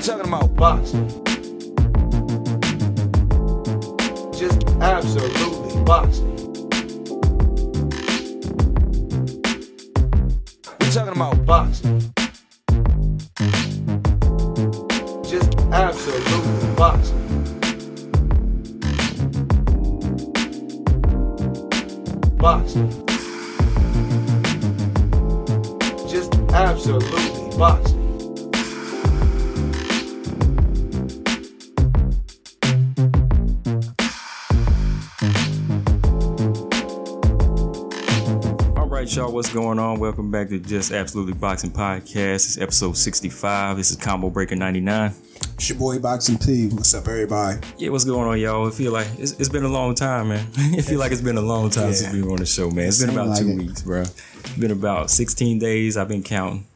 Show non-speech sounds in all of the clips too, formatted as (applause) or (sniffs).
We talking about boxing. Just absolutely boxing. We talking about boxing. Just absolutely boxing. Boxing. Just absolutely boxing. Right, y'all, what's going on? Welcome back to Just Absolutely Boxing Podcast. It's episode 65. This is Combo Breaker 99. It's your boy Boxing P. What's up, everybody? Yeah, what's going on, y'all? I feel like it's, it's been a long time, man. (laughs) I feel like it's been a long time Yeah. since we were on the show, man. it's been about like two it. weeks, bro. It's been about 16 days. I've been counting.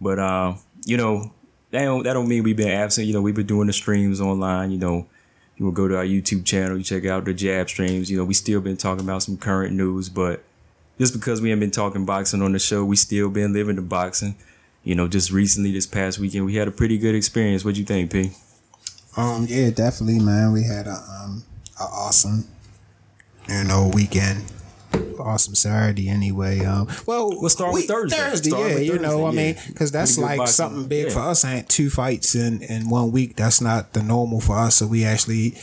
But, uh, you know, that don't, that don't mean we've been absent. You know, we've been doing the streams online. You know, you will go to our YouTube channel, you check out the jab streams. You know, we still been talking about some current news, but just because we haven't been talking boxing on the show, we still been living the boxing. You know, just recently this past weekend, we had a pretty good experience. What'd you think, P? Um, yeah, definitely, man. We had a um a awesome, you know, weekend. Awesome Saturday, anyway. Um, well, We'll start with we- Thursday. Thursday, Start yeah, with you know, I Thursday, mean, because that's like boxing. something big Yeah. for us. Ain't two fights in in one week. That's not the normal for us. So we actually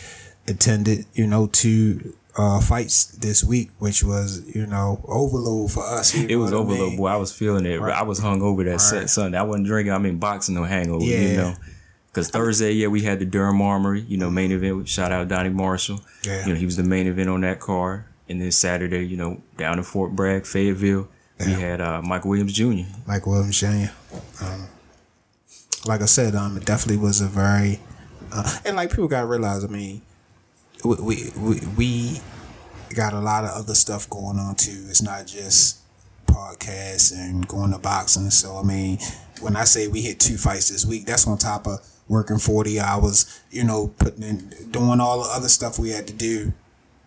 attended, you know, two uh fights this week, which was you know overload for us. you It was I overload, mean? boy. I was feeling it. I was hung over that set Right. Sunday. I wasn't drinking. I mean, boxing no hangover. You know, because Thursday, yeah, we had the Durham Armory. You know, main event. Shout out Donnie Marshall. Yeah. You know, he was the main event on that card. And then Saturday, you know, down in Fort Bragg, Fayetteville, we had uh, Michael Williams Jr. Mike Williams Jr. Um, like I said, um, it definitely was a very, uh, and like people gotta realize. I mean, we, we we got a lot of other stuff going on too. It's not just podcasts and going to boxing. So I mean, when I say we hit two fights this week, that's on top of working forty hours. You know, putting in doing all the other stuff we had to do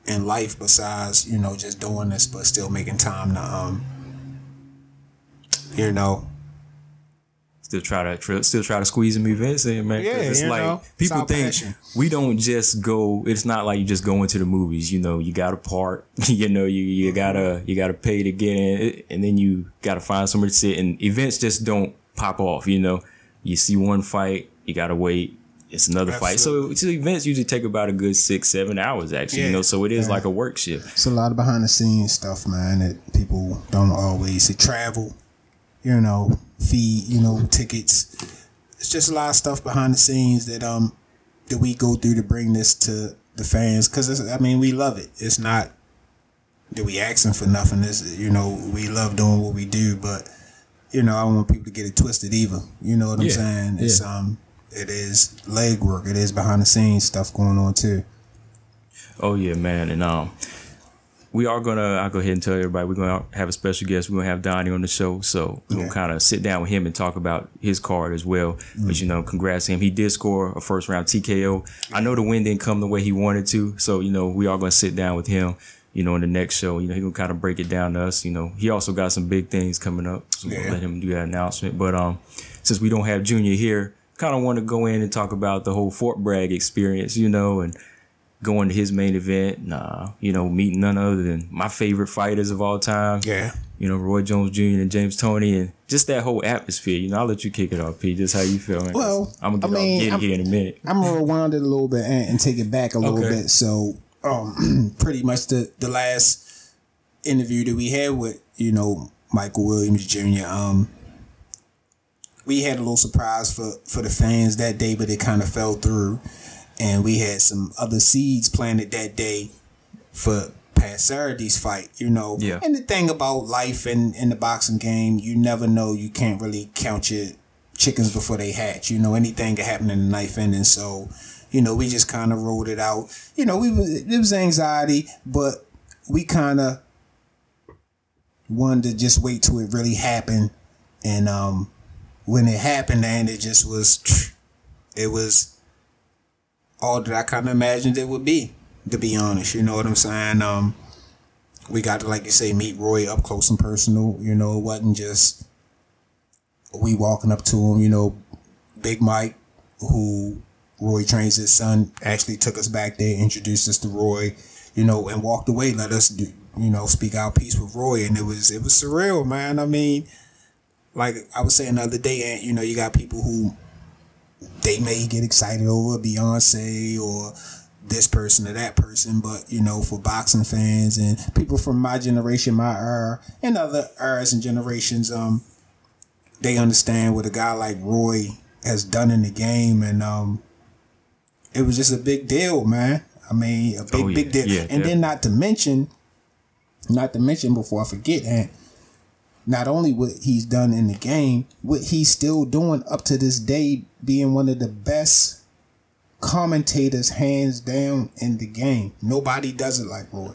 in life besides you know just doing this, but still making time to um, you know, Still try to tr- still try to squeeze some events in, man. 'cause Yeah, it's you like know, it's people our think passion. we don't just go. It's not like you just go into the movies. You know, you got to park. (laughs) You know, you you mm-hmm. gotta you gotta pay to get in, and then you gotta find somewhere to sit. And events just don't pop off. You know, you see one fight, you gotta wait. It's another fight. So, so events usually take about a good six, seven hours actually. You know, so it is yeah. like a work shift. It's a lot of behind the scenes stuff, man, that people don't always see. Travel, you know, fee, you know, tickets. It's just a lot of stuff behind the scenes that um that we go through to bring this to the fans. Cause I mean, we love it. It's not that we asking for nothing. It's you know we love doing what we do, but you know I don't want people to get it twisted either. You know what I'm Yeah, saying? It's um it is legwork. It is behind the scenes stuff going on too. Oh yeah, man, and um, we are gonna. I'll go ahead and tell everybody we're gonna have a special guest. We're gonna have Donnie on the show, so gonna kind of sit down with him and talk about his card as well. But you know, congrats to him. He did score a first round TKO. I know the win didn't come the way he wanted to, so you know we are gonna sit down with him. You know, in the next show, you know, he gonna kind of break it down to us. You know, he also got some big things coming up, so Yeah. gonna let him do that announcement. But um, since we don't have Junior here, kind of want to go in and talk about the whole Fort Bragg experience. You know, and going to his main event, nah, you know, meeting none other than my favorite fighters of all time. Yeah. You know, Roy Jones Jr. and James Toney and just that whole atmosphere. You know, I'll let you kick it off, P. Just how you feel, man. Well, I'm gonna I mean, off get I'm- here in a minute. I'm gonna rewind it a little bit and, and take it back a little Okay. bit. So, um, (clears throat) pretty much the the last interview that we had with you know Michael Williams Jr. Um, we had a little surprise for for the fans that day, but it kind of fell through, and we had some other seeds planted that day for past Saturday's fight. You know, Yeah. And the thing about life and in the boxing game, you never know. You can't really count your chickens before they hatch. You know, anything can happen in the knife ending. So, you know, we just kind of rolled it out. You know, we was it was anxiety, but we kind of wanted to just wait till it really happened. And um, when it happened, and it just was, (sniffs) it was all that I kind of imagined it would be. To be honest, you know what I'm saying. Um, we got to, like you say, meet Roy up close and personal. You know, it wasn't just we walking up to him. You know, Big Mike, who Roy trains his son, actually took us back there, introduced us to Roy, you know, and walked away, let us do, you know, speak our piece with Roy, and it was it was surreal, man. I mean, like I was saying the other day, and you know, you got people who they may get excited over Beyonce or this person or that person, but you know, for boxing fans and people from my generation, my era, and other eras and generations, um, they understand what a guy like Roy has done in the game, and um, it was just a big deal, man. I mean, a big, Oh, yeah. big deal. Yeah, and then not to mention, not to mention before I forget, and not only what he's done in the game, what he's still doing up to this day, being one of the best commentators, hands down, in the game. Nobody does it like Roy.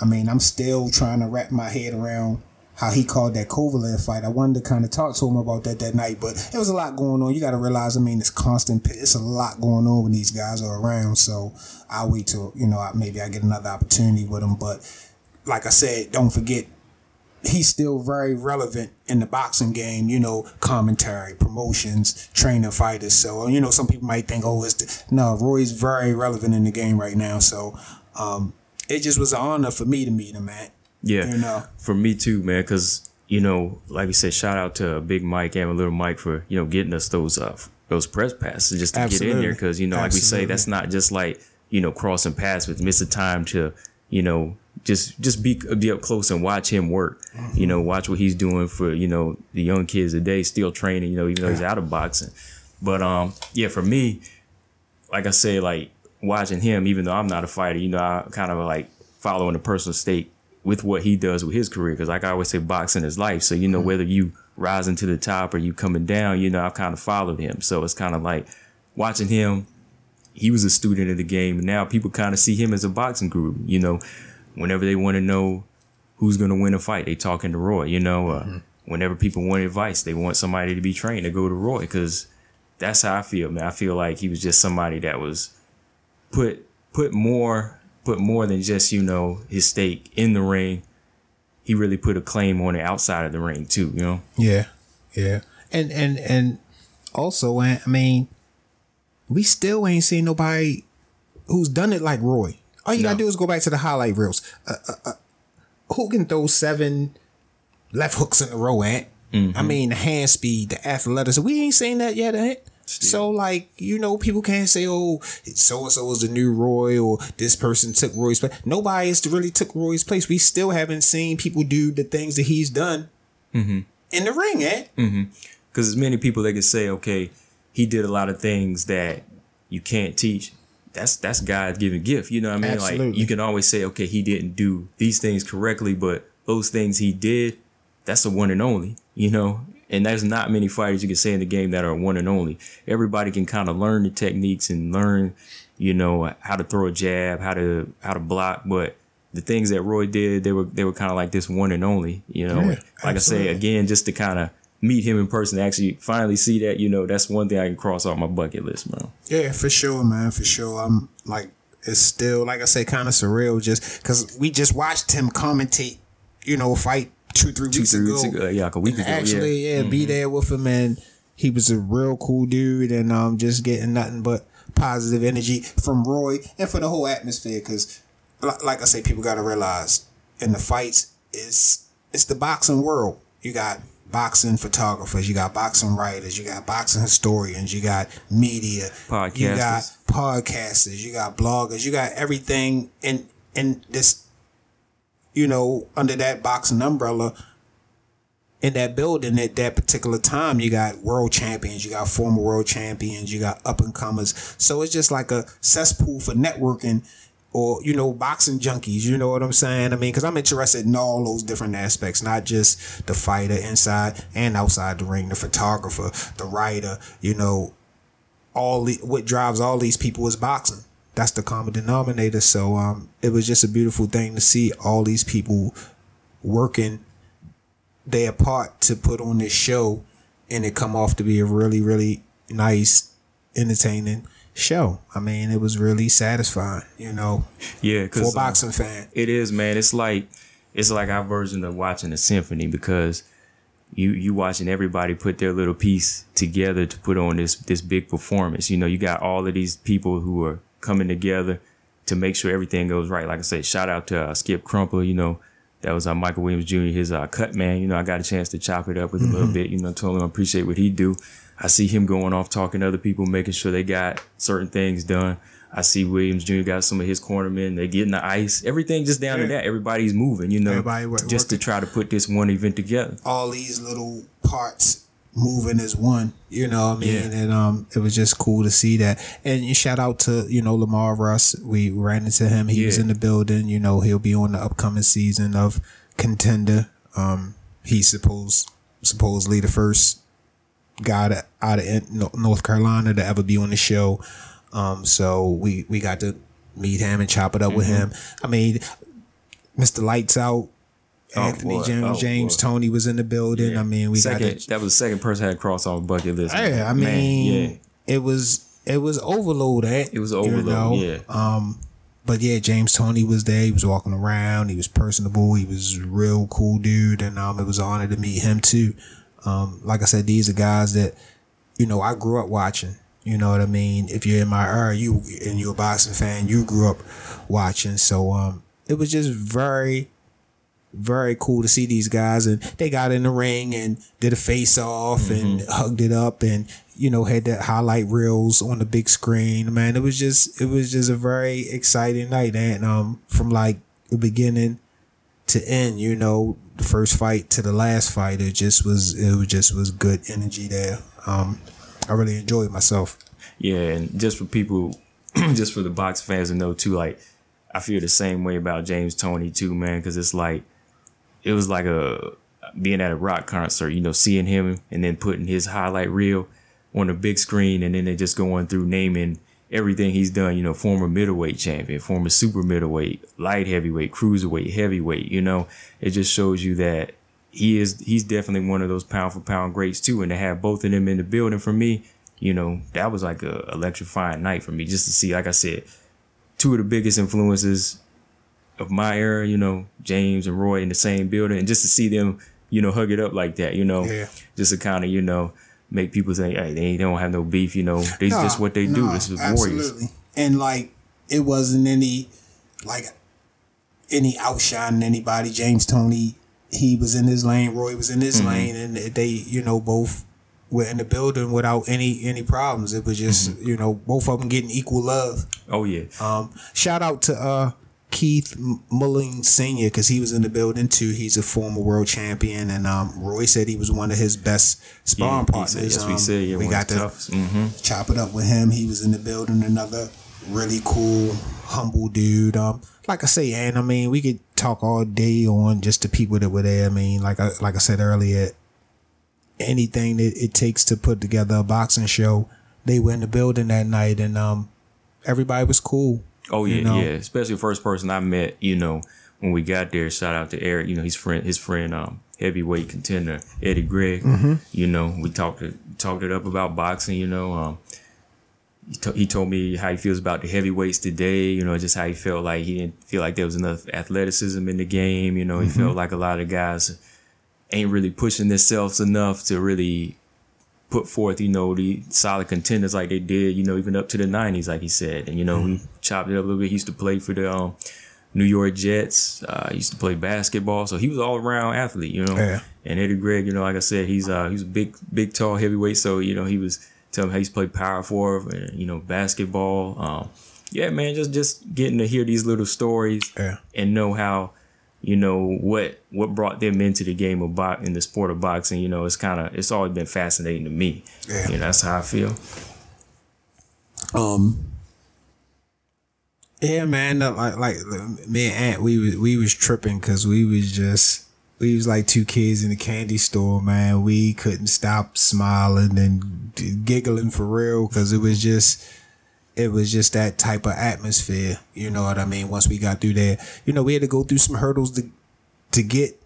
I mean, I'm still trying to wrap my head around how he called that Kovalev fight. I wanted to kind of talk to him about that that night, but it was a lot going on. You got to realize, I mean, it's constant. It's a lot going on when these guys are around. So I'll wait till you know maybe I get another opportunity with him. But like I said, don't forget he's still very relevant in the boxing game, you know, commentary, promotions, training fighters. So, you know, some people might think, oh, it's the, no, Roy's very relevant in the game right now. So, um, it just was an honor for me to meet him, man. Yeah, You know. for me too, man. Because you know, like we said, shout out to Big Mike and Little Mike for you know getting us those uh those press passes just to get in there. Because you know, like we say, that's not just like you know crossing paths with missing time to you know just just be be up close and watch him work. Mm-hmm. You know, watch what he's doing for you know the young kids today, still training. You know, even though he's out of boxing. But um, yeah, for me, like I said, like watching him, even though I'm not a fighter, you know, I kind of like following the personal stake with what he does with his career. Because like I always say, boxing is life. So you know, whether you rising to the top or you coming down, you know, I've kind of followed him. So it's kind of like watching him. He was a student of the game, and now people kind of see him as a boxing guru. You know, whenever they want to know who's going to win a fight, they talking to Roy. You know, uh, whenever people want advice, they want somebody to be trained to go to Roy because that's how I feel, man. I feel like he was just somebody that was put put more put more than just you know his stake in the ring. He really put a claim on it outside of the ring too. You know. Yeah, yeah, and and and also, I mean, we still ain't seen nobody who's done it like Roy. All you gotta do is go back to the highlight reels. Uh, uh, uh, who can throw seven left hooks in a row, Ant? I mean, the hand speed, the athleticism. We ain't seen that yet. So, like, you know, people can't say, oh, so and so is the new Roy or this person took Roy's place. Nobody has really took Roy's place. We still haven't seen people do the things that he's done in the ring, Ant. because as many people they can say, okay, he did a lot of things that you can't teach. That's that's God's given gift. You know what I mean? Like you can always say, okay, he didn't do these things correctly, but those things he did, that's the one and only. You know, and there's not many fighters you can say in the game that are one and only. Everybody can kind of learn the techniques and learn, you know, how to throw a jab, how to how to block, but the things that Roy did, they were they were kind of like this one and only. You know, Yeah, like I say again, just to kind of meet him in person, actually finally see that, you know, that's one thing I can cross off my bucket list, bro. Yeah, for sure, man, for sure. I'm like, it's still, like I say, kind of surreal just because we just watched him commentate, you know, fight two, three weeks three ago. weeks ago, yeah, like a week ago, yeah. Mm-hmm. Actually, yeah, be there with him, and he was a real cool dude, and um, just getting nothing but positive energy from Roy and for the whole atmosphere. Because, like I say, people got to realize in the fights, it's it's the boxing world. You got boxing photographers, you got boxing writers, you got boxing historians, you got media, you got Podcasters. podcasters, you got bloggers, you got everything in in this you know, under that boxing umbrella in that building at that particular time, you got world champions, you got former world champions, you got up and comers. So it's just like a cesspool for networking or, you know, boxing junkies. You know what I'm saying? I mean, because I'm interested in all those different aspects, not just the fighter inside and outside the ring, the photographer, the writer, you know, all the, what drives all these people is boxing. That's the common denominator. So um, it was just a beautiful thing to see all these people working their part to put on this show, and it come off to be a really, really nice, entertaining show. I mean, it was really satisfying, you know, Yeah, for a because boxing fan. it is, man. It's like it's like our version of watching a symphony because you you watching everybody put their little piece together to put on this this big performance. You know, you got all of these people who are coming together to make sure everything goes right. Like I said, shout out to uh, Skip Crumpler. You know, that was uh, Michael Williams Jr. His uh, cut man. You know, I got a chance to chop it up with him a little bit. You know, told him I appreciate what he do. I see him going off talking to other people, making sure they got certain things done. I see Williams Jr. got some of his cornermen. They getting the ice. Everything just down to that. Everybody's moving, you know, Everybody work- just to try to put this one event together. all these little parts moving as one. You know what I mean? Yeah. And um it was just cool to see that. And shout out to, you know, Lamar Russ. We ran into him. He was in the building. You know, he'll be on the upcoming season of contender. Um he's supposed supposedly the first guy to, out of North Carolina to ever be on the show. Um, so we we got to meet him and chop it up with Mm-hmm. him. I mean, Mr. Lights Out, Anthony boy. James, Oh, James boy. Toney was in the building. I mean, we second, got to. that was the second person I had cross off bucket list. Yeah, I mean, yeah, it was it was overload. Eh? it was you overload. know? Yeah, Um, but yeah, James Toney was there. He was walking around. He was personable. He was a real cool dude, and um, it was an honor to meet him too. Um, like I said, these are guys that you know I grew up watching. You know what I mean? If you're in my era, you and you're a boxing fan, you grew up watching. So um, it was just very, very cool to see these guys, and they got in the ring and did a face off and hugged it up, and you know had that highlight reels on the big screen. Man, it was just it was just a very exciting night, and um, from like the beginning to end, you know, the first fight to the last fight, it just was it was just was good energy there. Um, I really enjoyed myself. yeah, and just for people, (clears throat) just for the box fans to know too, like I feel the same way about James Toney too, man, because it's like it was like a being at a rock concert, you know, seeing him and then putting his highlight reel on the big screen, and then they just going through naming everything he's done. You know, former middleweight champion, former super middleweight, light heavyweight, cruiserweight, heavyweight. You know, it just shows you that he is he's definitely one of those pound for pound greats too. And to have both of them in the building for me, you know, that was like a electrifying night for me just to see. Like I said, two of the biggest influences of my era, you know, James and Roy in the same building, and just to see them, you know, hug it up like that, you know, Yeah. just to kind of, you know, make people think, hey, they don't have no beef, you know, this Nah, just what they do. This is warriors. And like it wasn't any like any outshining anybody. James Toney, he was in his lane. Roy was in his Mm-hmm. lane, and they, you know, both were in the building without any any problems. It was just, Mm-hmm. you know, both of them getting equal love. Oh yeah, Um, shout out to uh, Keith Mulling Senior because he was in the building too. He's a former world champion, and um, Roy said he was one of his best sparring yeah, he said- partners. yes, we Um, said, yeah, we got to toughest. hmm chop it up with him. He was in the building. Another really cool, humble dude. Um, like I say, and I mean, we could talk all day on just the people that were there. I mean, like I like I said earlier, anything that it takes to put together a boxing show, they were in the building that night, and um, everybody was cool. Oh yeah, you know? yeah. Especially the first person I met, you know, when we got there. Shout out to Eric. You know, his friend, his friend, um, heavyweight contender Eddie Gregg. Mm-hmm. You know, we talked it, talked it up about boxing. You know, um, he, he told me how he feels about the heavyweights today. You know, just how he felt like he didn't feel like there was enough athleticism in the game. You know, he Mm-hmm. felt like a lot of guys ain't really pushing themselves enough to really put forth, you know, the solid contenders like they did, you know, even up to the nineties, like he said. And you know, he chopped it up a little bit. He used to play for the um, New York Jets. Uh, he used to play basketball, so he was all around athlete, you know. Yeah. And Eddie Gregg, you know, like I said, he's uh he's a big, big, tall heavyweight. So you know, he was telling me how he's played power forward, and, you know, basketball. Um, yeah, man, just just getting to hear these little stories Yeah. and know how you know what what brought them into the game of box in the sport of boxing you know it's kind of it's always been fascinating to me Yeah. you know that's how i feel Um. Yeah, man. Like, like me and Ant, we was we was tripping because we was just we was like two kids in a candy store, man. We couldn't stop smiling and giggling for real because it was just it was just that type of atmosphere. You know what I mean? Once we got through there, you know, we had to go through some hurdles to to get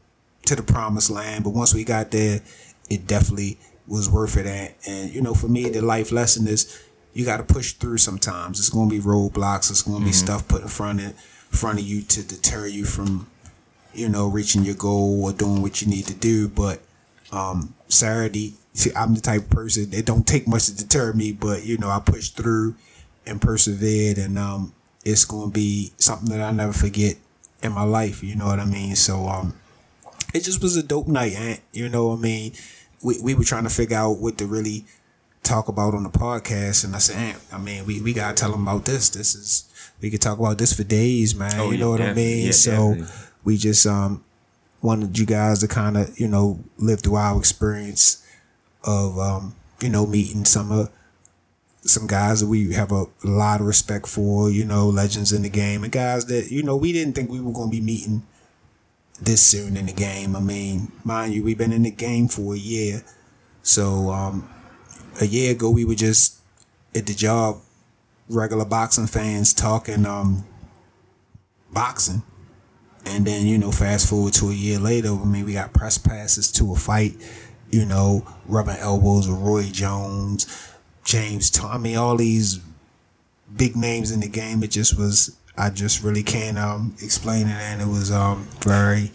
to the promised land, but once we got there, it definitely was worth it. And, and you know, for me, the life lesson is you got to push through. Sometimes it's going to be roadblocks. It's going to be stuff put in front of front of you to deter you from, you know, reaching your goal or doing what you need to do. But Um, Saturday, see, I'm the type of person it don't take much to deter me, but you know I push through and persevered, and um, it's gonna be something that I never forget in my life. You know what I mean? So um, it just was a dope night, and you know what I mean. We we were trying to figure out what to really talk about on the podcast, and I said, "Ant, I mean, we, we gotta tell them about this. This is we could talk about this for days, man. Oh, you yeah, know what I mean? Yeah, so definitely. we just um wanted you guys to kind of you know live through our experience of um you know meeting some of some guys that we have a lot of respect for, you know, legends in the game, and guys that you know we didn't think we were gonna be meeting this soon in the game. I mean, mind you, we've been in the game for a year. So um, a year ago, we were just at the job, regular boxing fans talking um, boxing. And then, you know, fast forward to a year later, I mean, we got press passes to a fight, you know, rubbing elbows with Roy Jones, James Toney, all these big names in the game. It just was, I just really can't um, explain it. And it was um, very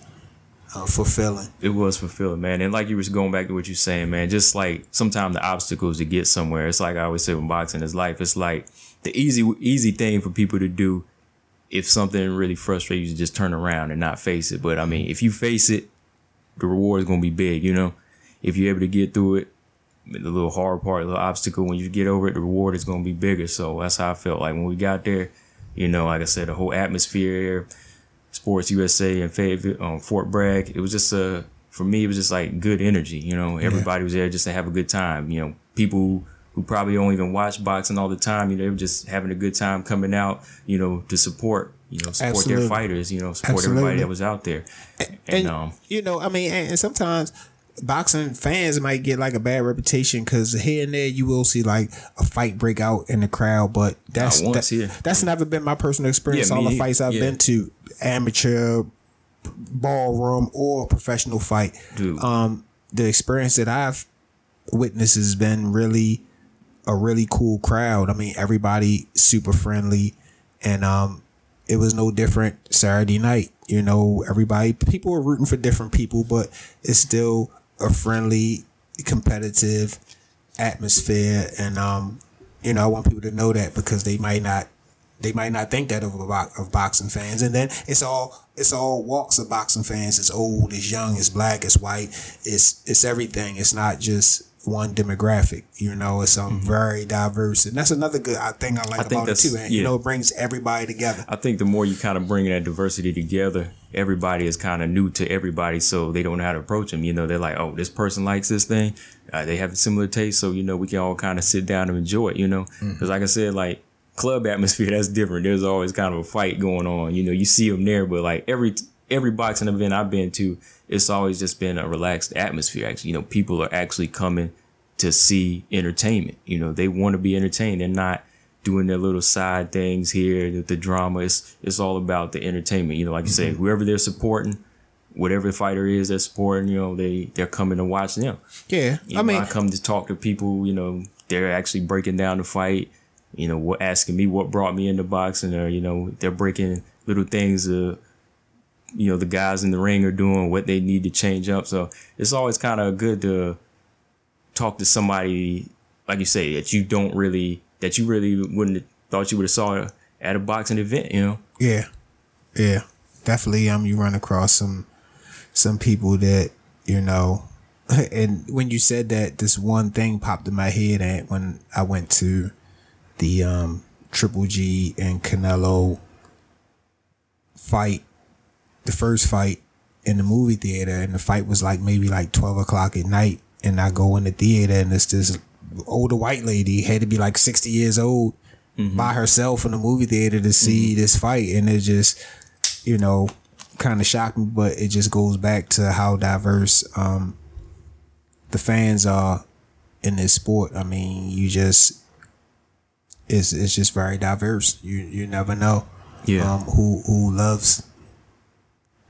uh, fulfilling. it was fulfilling, man. And like you was going back to what you're saying, man, just like sometimes the obstacles to get somewhere. It's like I always say when boxing is life. It's like the easy easy thing for people to do if something really frustrates you just turn around and not face it. But I mean, if you face it, the reward is gonna be big, you know? If you're able to get through it, the little hard part, the little obstacle, when you get over it, the reward is gonna be bigger. So that's how I felt like when we got there, you know, like I said, the whole atmosphere here, Sports USA and Fayetteville, um, Fort Bragg. It was just a for me. It was just like good energy. You know, everybody was there just to have a good time. You know, people who probably don't even watch boxing all the time. You know, they were just having a good time coming out. You know, to support. You know, support Absolutely. their fighters. You know, support Absolutely. everybody that was out there. And, and um, you know, I mean, and, and sometimes boxing fans might get like a bad reputation because here and there you will see like a fight break out in the crowd, but that's once, that- yeah. that's never been my personal experience. Yeah, All the fights I've Yeah. been to, amateur, ballroom, or professional fight, Dude. um, the experience that I've witnessed has been really a really cool crowd. I mean, everybody super friendly, and um, it was no different Saturday night. You know, everybody people were rooting for different people, but it's still a friendly, competitive atmosphere, and um, you know, I want people to know that because they might not they might not think that of of boxing fans, and then it's all it's all walks of boxing fans. It's old, it's young, it's black, it's white, it's it's everything. It's not just one demographic. You know, it's um very diverse, and that's another good thing I like I about it too. And you know, it brings everybody together. I think the more you kind of bring that diversity together, everybody is kind of new to everybody, so they don't know how to approach them. You know, they're like, oh, this person likes this thing. Uh, they have a similar taste, so you know, we can all kind of sit down and enjoy it. You know, because like I said, like club atmosphere, (laughs) that's different. There's always kind of a fight going on. You know, you see them there, but like every every boxing event I've been to, it's always just been a relaxed atmosphere. Actually, you know, people are actually coming to see entertainment. You know, they want to be entertained. They're not doing their little side things here, the, the drama. It's it's all about the entertainment. You know, like you say, whoever they're supporting, whatever the fighter is they're supporting, you know, they they're coming to watch them. Yeah, You I know, mean, I come to talk to people. You know, they're actually breaking down the fight. You know, what asking me what brought me into boxing, or you know, they're breaking little things. Uh, you know, the guys in the ring are doing what they need to change up. So it's always kind of good to talk to somebody, like you say, that you don't really, that you really wouldn't have thought you would have saw at a boxing event. You know, Yeah, yeah, definitely. Um, you run across some some people that you know, (laughs) and when you said that, this one thing popped in my head, and when I went to the um Triple G and Canelo fight, the first fight in the movie theater, and the fight was like maybe like twelve o'clock at night, and I go in the theater, and it's this older white lady had to be like sixty years old by herself in the movie theater to see this fight, and it just, you know, kind of shocked me. But it just goes back to how diverse um, the fans are in this sport. I mean, you just it's it's just very diverse. You you never know, Yeah. um, who who loves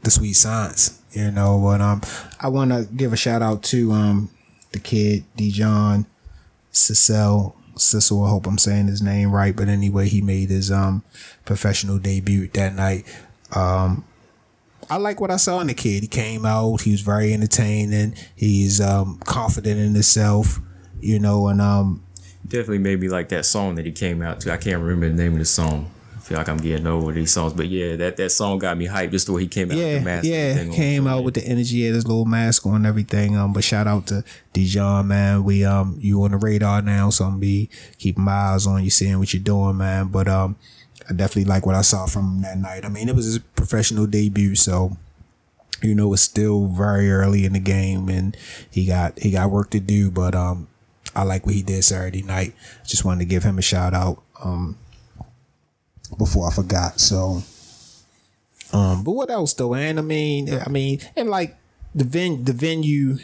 the sweet science, you know. But um, I want to give a shout out to um the kid Dijon Cecil Cecil. I hope I'm saying his name right, but anyway, he made his um professional debut that night. Um, I like what I saw in the kid. He came out. He was very entertaining. He's um, confident in himself. You know, and um, Definitely made me like that song that he came out to. I can't remember the name of the song. I feel like I'm getting over these songs, but yeah, that, that song got me hyped. Just the way he came out with yeah, the mask. yeah, came out with the energy, had his little mask on, and everything. Um, but shout out to Dijon, man. We um, you on the radar now, so I'm be keeping my eyes on you, seeing what you're doing, man. But um, I definitely like what I saw from him that night. I mean, it was his professional debut, so you know it's still very early in the game, and he got he got work to do. But um, I like what he did Saturday night. Just wanted to give him a shout out. Um, before I forgot. So, um, but what else though? And I mean, I mean, and like the ven the venue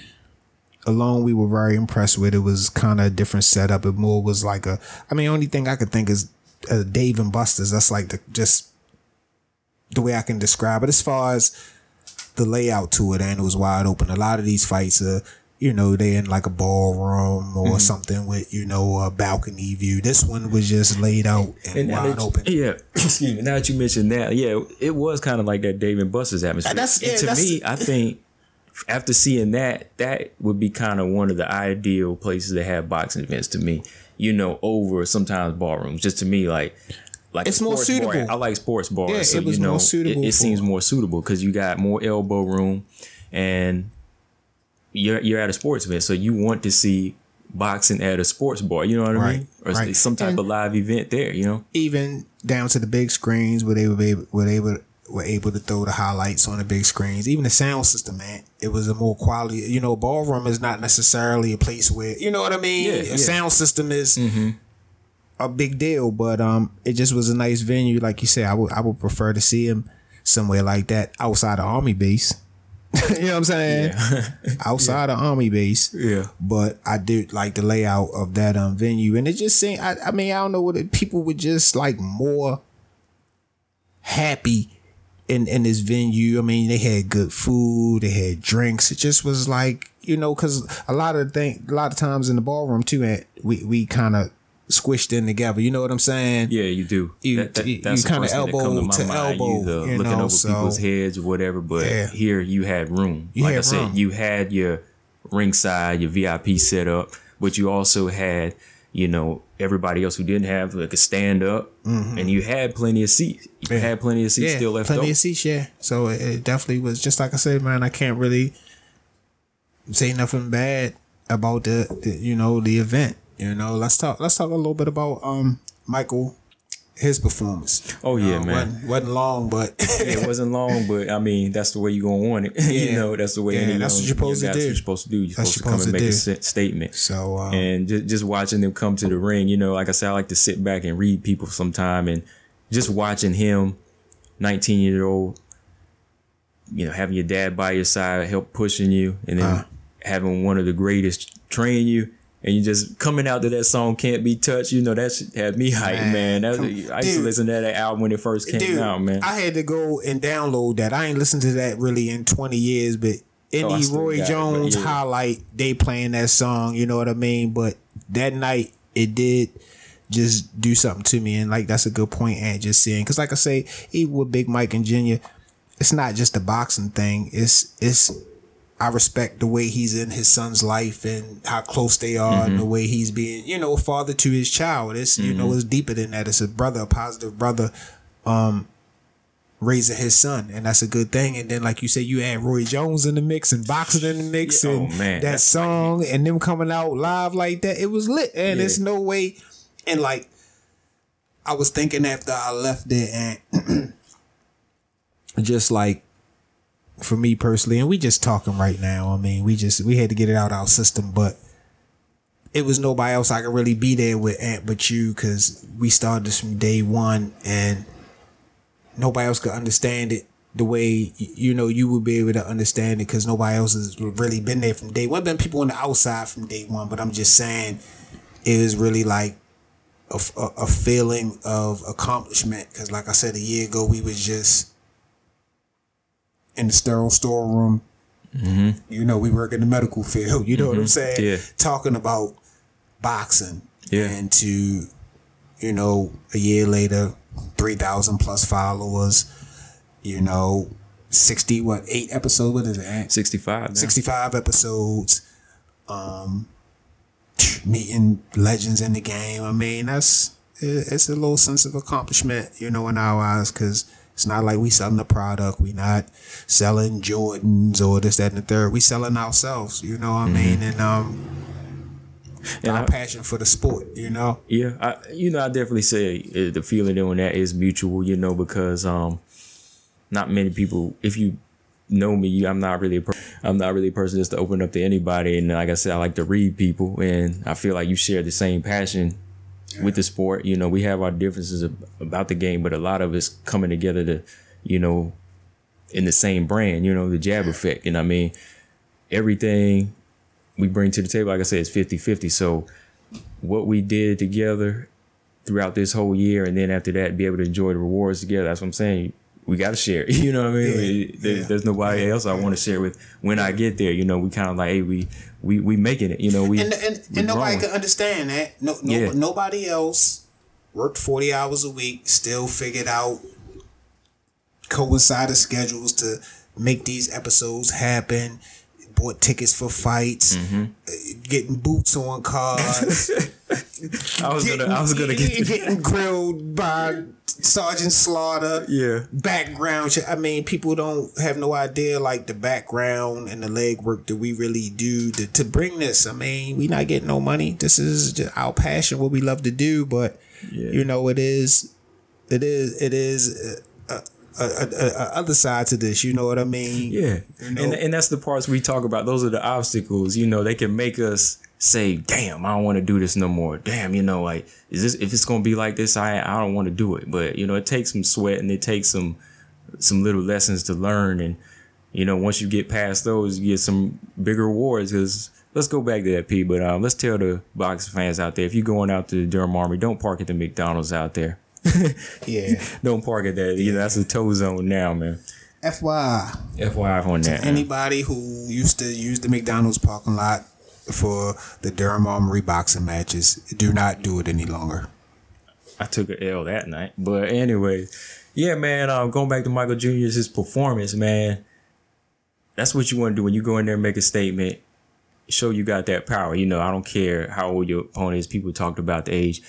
alone, we were very impressed with. It was kind of a different setup. It more was like a. I mean, only thing I could think is uh, Dave and Buster's. That's like the just the way I can describe it. As far as the layout to it, and it was wide open. A lot of these fights are. You know, they in like a ballroom or mm-hmm. something with, you know, a balcony view. This one was just laid out and, And wide that- open. Yeah, (coughs) excuse me. Now that you mentioned that, yeah, it was kind of like that Dave and Buster's atmosphere. That's- And yeah, to that's- me, I think (laughs) after seeing that, that would be kind of one of the ideal places to have boxing events. To me, you know, over sometimes ballrooms. Just to me, like. Like a It's more sports bar. suitable. I like sports bars, Yeah, so it was you know more suitable it, it seems more suitable because you got more elbow room, and you're you're at a sports event, so you want to see boxing at a sports bar. You know what I Right, mean? Or right. some type And- of live event there. You know? even down to the big screens where they were able, where they were, were able to throw the highlights on the big screens. Even the sound system, man, it was a more quality. You know, ballroom is not necessarily a place where you know what I mean. Yeah, a yeah. sound system is a big deal, but um, it just was a nice venue. Like you said, I would I would prefer to see him somewhere like that outside the army base. (laughs) you know what I'm saying? (laughs) Outside the army base. Yeah. But I did like the layout of that um venue, and it just seemed. I, I mean, I don't know what it, people were just like more happy in in this venue. I mean, they had good food, they had drinks. It just was like you know, because a lot of thing, a lot of times in the ballroom too, at we we kind of squished in together. You know what I'm saying? Yeah, you do. You- That- that- you- that's you kinda first thing that come elbow my to elbow, either you looking know, over so- people's heads or whatever. But Yeah. here you had room. You like I had said, room. you had your ringside, your VIP set up, but you also had, you know, everybody else who didn't have like a stand up, and you had plenty of seats. You Mm-hmm. Yeah. had plenty of seats yeah, still left plenty open. of seats. Yeah, so it, it definitely was just like I said, man. I can't really say nothing bad about the, the you know the event. You know, let's talk. Let's talk a little bit about um Michael, his performance. Oh, yeah, Uh, man. wasn't, wasn't long, but (laughs) it wasn't long, but I mean, that's the way you're gonna want it. (laughs) you Yeah. know, that's the way. Yeah, any that's young- what you're supposed to do. You're supposed to do. You're That's supposed to come and make a supposed statement. so um, and just, just watching them come to the ring, you know, like I said, I like to sit back and read people sometime, and just watching him, nineteen year old, you know, having your dad by your side, help pushing you, and then Uh. having one of the greatest train you. And you just coming out to that song "Can't Be Touched," you know that had me hyped, Man, man. That, I used to listen to that album when it first came dude, out, man. I had to go and download that. I ain't listened to that really in 20 years, but Oh, any still Roy got it, Jones yeah. highlight, they playing that song, you know what I mean? But that night, it did just do something to me. And like, that's a good point, and just seeing, because like I say, even with Big Mike and Junior, it's not just a boxing thing. It's, it's, I respect the way he's in his son's life and how close they are and the way he's being, you know, a father to his child. It's, you know, it's deeper than that. It's a brother, a positive brother, um, raising his son. And that's a good thing. And then, like you said, you add Roy Jones in the mix and boxing in the mix Yeah, oh, and man, that that's song and them coming out live like that. It was lit. And Yeah. there's no way. And like, I was thinking after I left there and (clears throat) just like, for me personally, and we just talking right now. I mean, we just we had to get it out our system, but it was nobody else I could really be there with Ant but you because we started this from day one, and nobody else could understand it the way you know you would be able to understand it because nobody else has really been there from day one. Been people on the outside from day one, but I'm just saying it was really like a feeling of accomplishment because, like I said, a year ago we was just in the sterile storeroom. You know, we work in the medical field. You know what I'm saying? Yeah. Talking about boxing. Yeah. And to, you know, a year later, 3,000 plus followers, you know, sixty what eight episodes? What is it? 65. now. 65 episodes um (tsk) meeting legends in the game i mean that's it's a little sense of accomplishment you know in our eyes because it's not like we selling a product. We not selling jordans or this that and the third. We selling ourselves you know what i mean? And um And our I- passion for the sport you know? Yeah, I, you know, I definitely say uh, the feeling on that is mutual, you know, because um, not many people. If you know me, I'm not really, a per- I'm not really a person just to open up to anybody. And like I said, I like to read people, and I feel like you share the same passion with the sport. You know, we have our differences about the game, but a lot of it's coming together to, you know, in the same brand. You know, the jab effect, and I mean, everything we bring to the table, like I said, is 50-50. So what we did together throughout this whole year, and then after that, be able to enjoy the rewards together. That's what I'm saying. We got to share. (laughs) You know what I mean? Yeah, There- yeah. There's nobody else I want to share with when I get there. You know, we kind of like, hey, we we we making it. You know, we and and, and nobody can understand that. No, no Yeah. nobody else worked forty hours a week, still figured out coincided schedules to make these episodes happen. Bought tickets for fights, Mm-hmm. uh, getting boots on cars, (laughs) I was gonna I was gonna get getting grilled by Sergeant Slaughter yeah. background. I mean, people don't have no idea like the background and the legwork that we really do to, to bring this. I mean, we not getting no money. This is just our passion, what we love to do. But Yeah. you know, it is, it is, it is. A, a, other side to this, you know what I mean? Yeah, You know? and and that's the parts we talk about. Those are the obstacles. You know, they can make us say, "Damn, I don't want to do this no more." Damn, you know, like is this if it's gonna be like this? I I don't want to do it. But you know, it takes some sweat and it takes some some little lessons to learn. And you know, once you get past those, you get some bigger rewards. Because let's go back to that P. But um, let's tell the box fans out there: if you're going out to the Durham Armory, don't park at the McDonald's out there. (laughs) Yeah. Don't park at that. You know, that's a tow zone now, man. FYI, FYI on that. anybody who used to use the McDonald's parking lot for the Durham Armory boxing matches, do not do it any longer. I took a L that night. But anyway, yeah, man. Um, going back to Michael Jr.'s his performance, man. That's what you want to do when you go in there and make a statement. Show you got that power. You know, I don't care how old your opponent is. People talked about the age.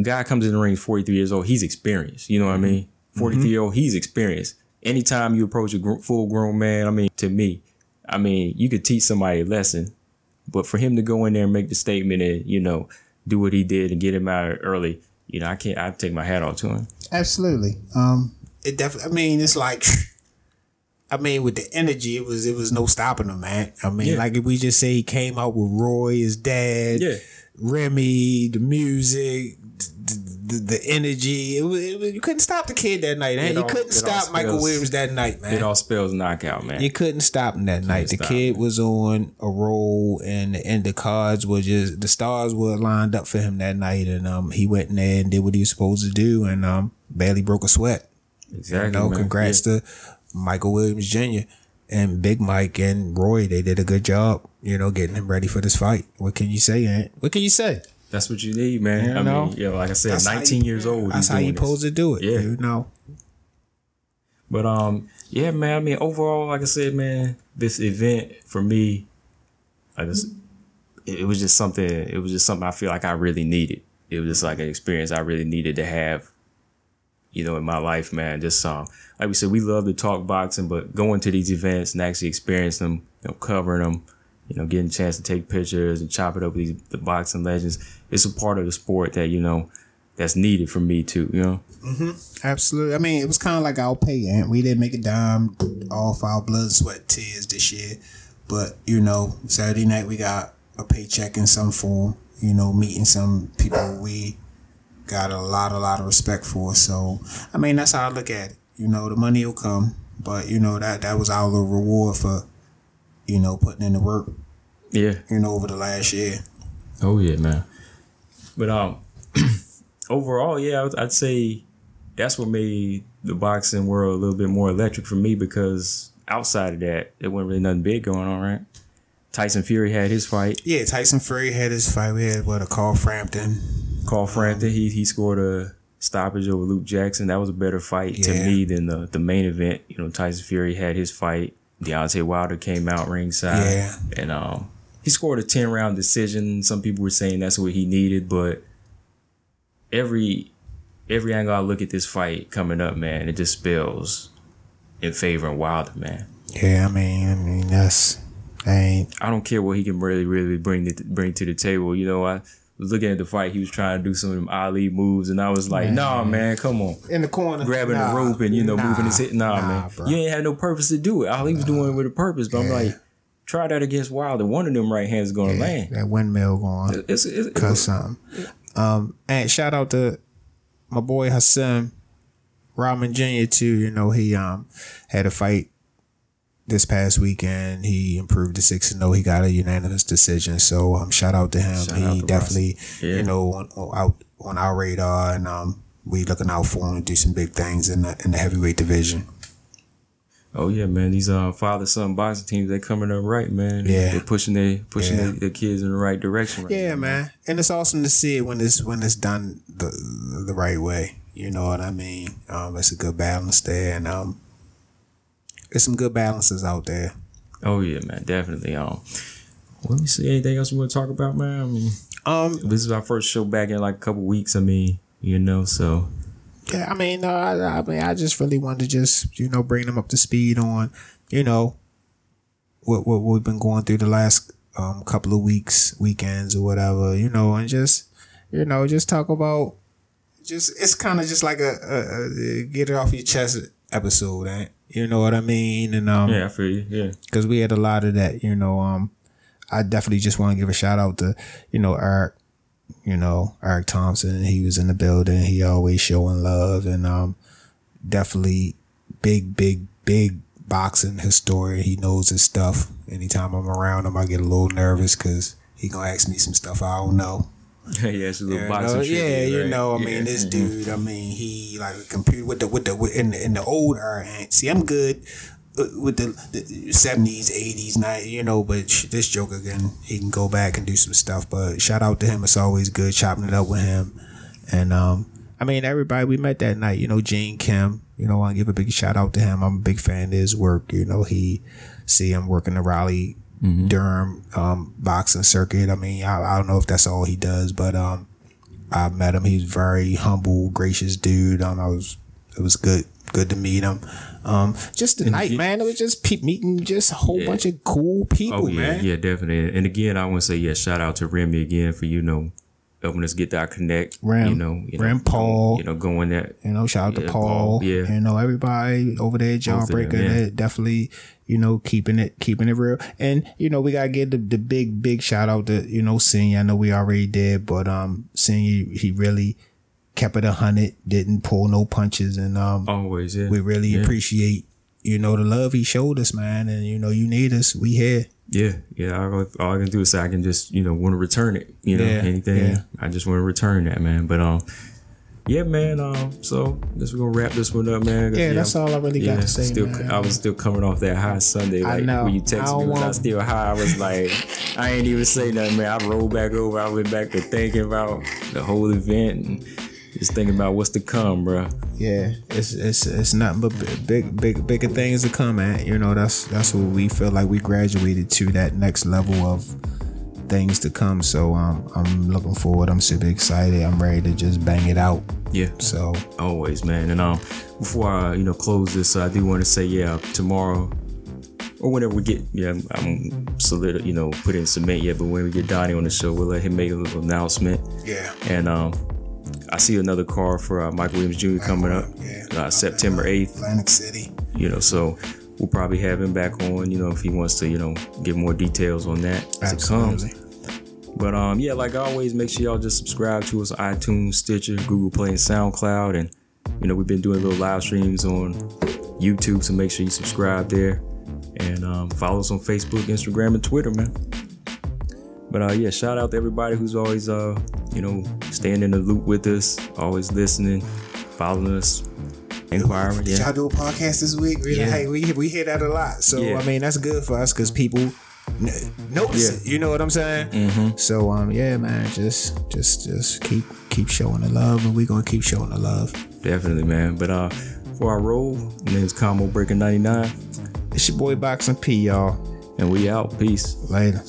Guy comes in the ring, 43 years old. He's experienced. You know what I mean? 43 year old, he's experienced. Anytime you approach a gr- full grown man, I mean, to me, I mean, you could teach somebody a lesson, but for him to go in there and make the statement and, you know, do what he did and get him out early, you know, I can't, I take my hat off to him. Absolutely. Um, it definitely. I mean, it's like, I mean, with the energy, it was it was no stopping him, man. I mean, Yeah. like if we just say he came out with Roy, his dad, Yeah. Remy, the music, the, the, the energy. It was, it was, you couldn't stop the kid that night, man. It You couldn't all stop Michael Williams that night, man. It all spells knockout, man. You couldn't stop him that night. The stop kid was on a roll, and and the cards were just the stars were lined up for him that night, and um he went in there and did what he was supposed to do, and um barely broke a sweat. exactly. You know, man. congrats Yeah. to Michael Williams Jr. and Big Mike and Roy. They did a good job, you know, getting him ready for this fight. What can you say, Ant? What can you say? That's what you need, man. You I know? mean, yeah, like I said, That's 19 you- years old. That's how you doing supposed to do it. Yeah. you know. But um, yeah, man. I mean, overall, like I said, man, this event for me, I just it, it was just something. It was just something I feel like I really needed. It was just like an experience I really needed to have, you know, in my life, man. Just um, like we said, we love to talk boxing, but going to these events and actually experience them, you know, covering them, you know, getting a chance to take pictures and chop it up with these the boxing legends. It's a part of the sport that you know that's needed for me too. You know. Absolutely. I mean, it was kind of like our pay, Ant. We didn't make a dime off our blood, sweat, tears this year. But, you know, Saturday night we got a paycheck in some form, you know, meeting some people we got a lot, a lot of respect for. So, I mean, that's how I look at it. You know, the money will come, but, you know, that, that was our little reward for, you know, putting in the work, Yeah. you know, over the last year. Oh yeah, man. But um, (clears throat) overall, yeah, I'd, I'd say that's what made the boxing world a little bit more electric for me because outside of that, there wasn't really nothing big going on, right? Tyson Fury had his fight. Yeah, Tyson Fury had his fight. We had, what, a Carl Frampton. Carl Frampton, he he scored a stoppage over Luke Jackson. That was a better fight to me than the the main event. You know, Tyson Fury had his fight. Deontay Wilder came out ringside. Yeah. And um he scored a 10 round decision. Some people were saying that's what he needed, but every every angle I look at this fight coming up, man, it just spells in favor of Wilder, man. Yeah, I mean, I mean that's ain't I don't care what he can really, really bring to, bring to the table. You know, I looking at the fight. He was trying to do some of them Ali moves, and I was like, "Nah, man, come on." in the corner Grabbing Nah, the rope and you know nah, moving his head. Nah, nah, man, bro. you ain't had no purpose to do it. Ali was doing it with a purpose, but I'm like, try that against Wilder. One of them right hands is gonna land. that windmill going. It's, it's, it's, Cause something. Um, and shout out to my boy Hasim Rahman Jr. too. You know he um had a fight this past weekend. He improved to six and zero. He got a unanimous decision. So um, shout out to him. Shout he to definitely Yeah. you know on, on- out on our radar and um we looking out for him to do some big things in the in the heavyweight division. Oh yeah, man. These uh father son boxing teams they coming up right, man. Yeah. they're pushing their pushing Yeah. their, their kids in the right direction. Right Yeah, now, man, and it's awesome to see it when it's when it's done the the right way. You know what I mean? Um, it's a good balance there, and um, there's some good balances out there. Oh yeah, man. Definitely. Um, let me see. Anything else we want to talk about, man? I mean, Um, this is our first show back in like a couple weeks. I mean, you know, so yeah, I mean, no, I, I mean, I just really wanted to just you know bring them up to speed on, you know, what what we've been going through the last um couple of weeks, weekends or whatever, you know, and just you know just talk about just it's kind of just like a, a, a get it off your chest episode, eh? You know what I mean? And um, yeah, I feel you. Yeah. because we had a lot of that. You know, um, I definitely just want to give a shout out to you know Eric, you know Eric Thompson. He was in the building. He always showing love and um, definitely big, big, big boxing historian. He knows his stuff. Anytime I'm around him, I get a little nervous because he gonna ask me some stuff I don't know. (laughs) yeah, it's a little You boxing know, yeah, you know, I Yeah. mean, this Mhm. dude, I mean, he like a computer with the with the with, in the in the old era. See, I'm good uh, with the, 70s, 80s, night, you know, but sh- this Joker can he can go back and do some stuff. But shout out to him. It's always good chopping it up with him. And um, I mean, everybody we met that night, you know, Gene Kim. You know, I want to give a big shout out to him. I'm a big fan of his work. You know, he see him working the Raleigh. Durham um, boxing circuit. I mean, I, I don't know if that's all he does, but um, I met him. He's very humble, gracious dude. Um, I was it was good good to meet him. Um, just the night, he- man. It was just pe- meeting just a whole Yeah. bunch of cool people, Oh yeah, man. yeah, definitely. And again, I want to say yeah, shout out to Remy again for you know helping us get that connect. Rem- you know, you Rem know, Paul. you know, going that. You know, shout out to Paul. Paul, yeah. You know, everybody over there, at Both of them, Jawbreaker, yeah. definitely, you know, keeping it keeping it real. And, you know, we gotta give the, the big, big shout out to, you know, Senior. I know we already did, but um Senior he really kept it a hundred, didn't pull no punches and um Always, yeah. we really yeah. appreciate, you know, the love he showed us, man. And you know, you need us, we here. Yeah, yeah. All, all I can do is say I can just you know want to return it. You know, Yeah, anything. yeah. I just want to return that, man. But um, yeah, man. Um, so I guess we're gonna wrap this one up, man. Yeah, that's all I really got to say, Still, man. I was still coming off that high Sunday. I Like know. when you I text don't me, was I want- still high? I was like, I ain't even say nothing, man. I rolled back over. I went back to thinking about the whole event and just thinking about what's to come, bro. Yeah, it's it's it's nothing but big big bigger things to come at. You know, that's that's what we feel like we graduated to that next level of things to come. So um, I'm looking forward. I'm super excited. I'm ready to just bang it out. Yeah. So Always, man. And um, before I you know close this, I do want to say, yeah, tomorrow or whenever we get, yeah, I'm solid, you know, put in cement yet, but when we get Donnie on the show, we'll let him make a little announcement. yeah, And um, I see another car for uh, Michael Williams Jr. coming up Yeah. uh, September 8th. Atlantic City. You know, so we'll probably have him back on. You know, if he wants to, you know, give more details on that as it comes. Absolutely. But um, yeah, like always, make sure y'all just subscribe to us iTunes, Stitcher, Google Play, and SoundCloud. And you know, we've been doing little live streams on YouTube, so make sure you subscribe there and um, follow us on Facebook, Instagram, and Twitter, man. But uh, yeah, shout out to everybody who's always uh, you know, staying in the loop with us, always listening, following us, Did Yeah, y'all do a podcast this week? We, Yeah. Hey, we we hear that a lot. So Yeah. I mean, that's good for us because people notice Yeah. it. You know what I'm saying? Mm-hmm. So um, yeah, man, just just just keep keep showing the love, and we gonna keep showing the love. Definitely, man. But uh, for our role, name's Combo Breaker 99, It's your boy Boxing P, y'all. and we out. Peace. Later.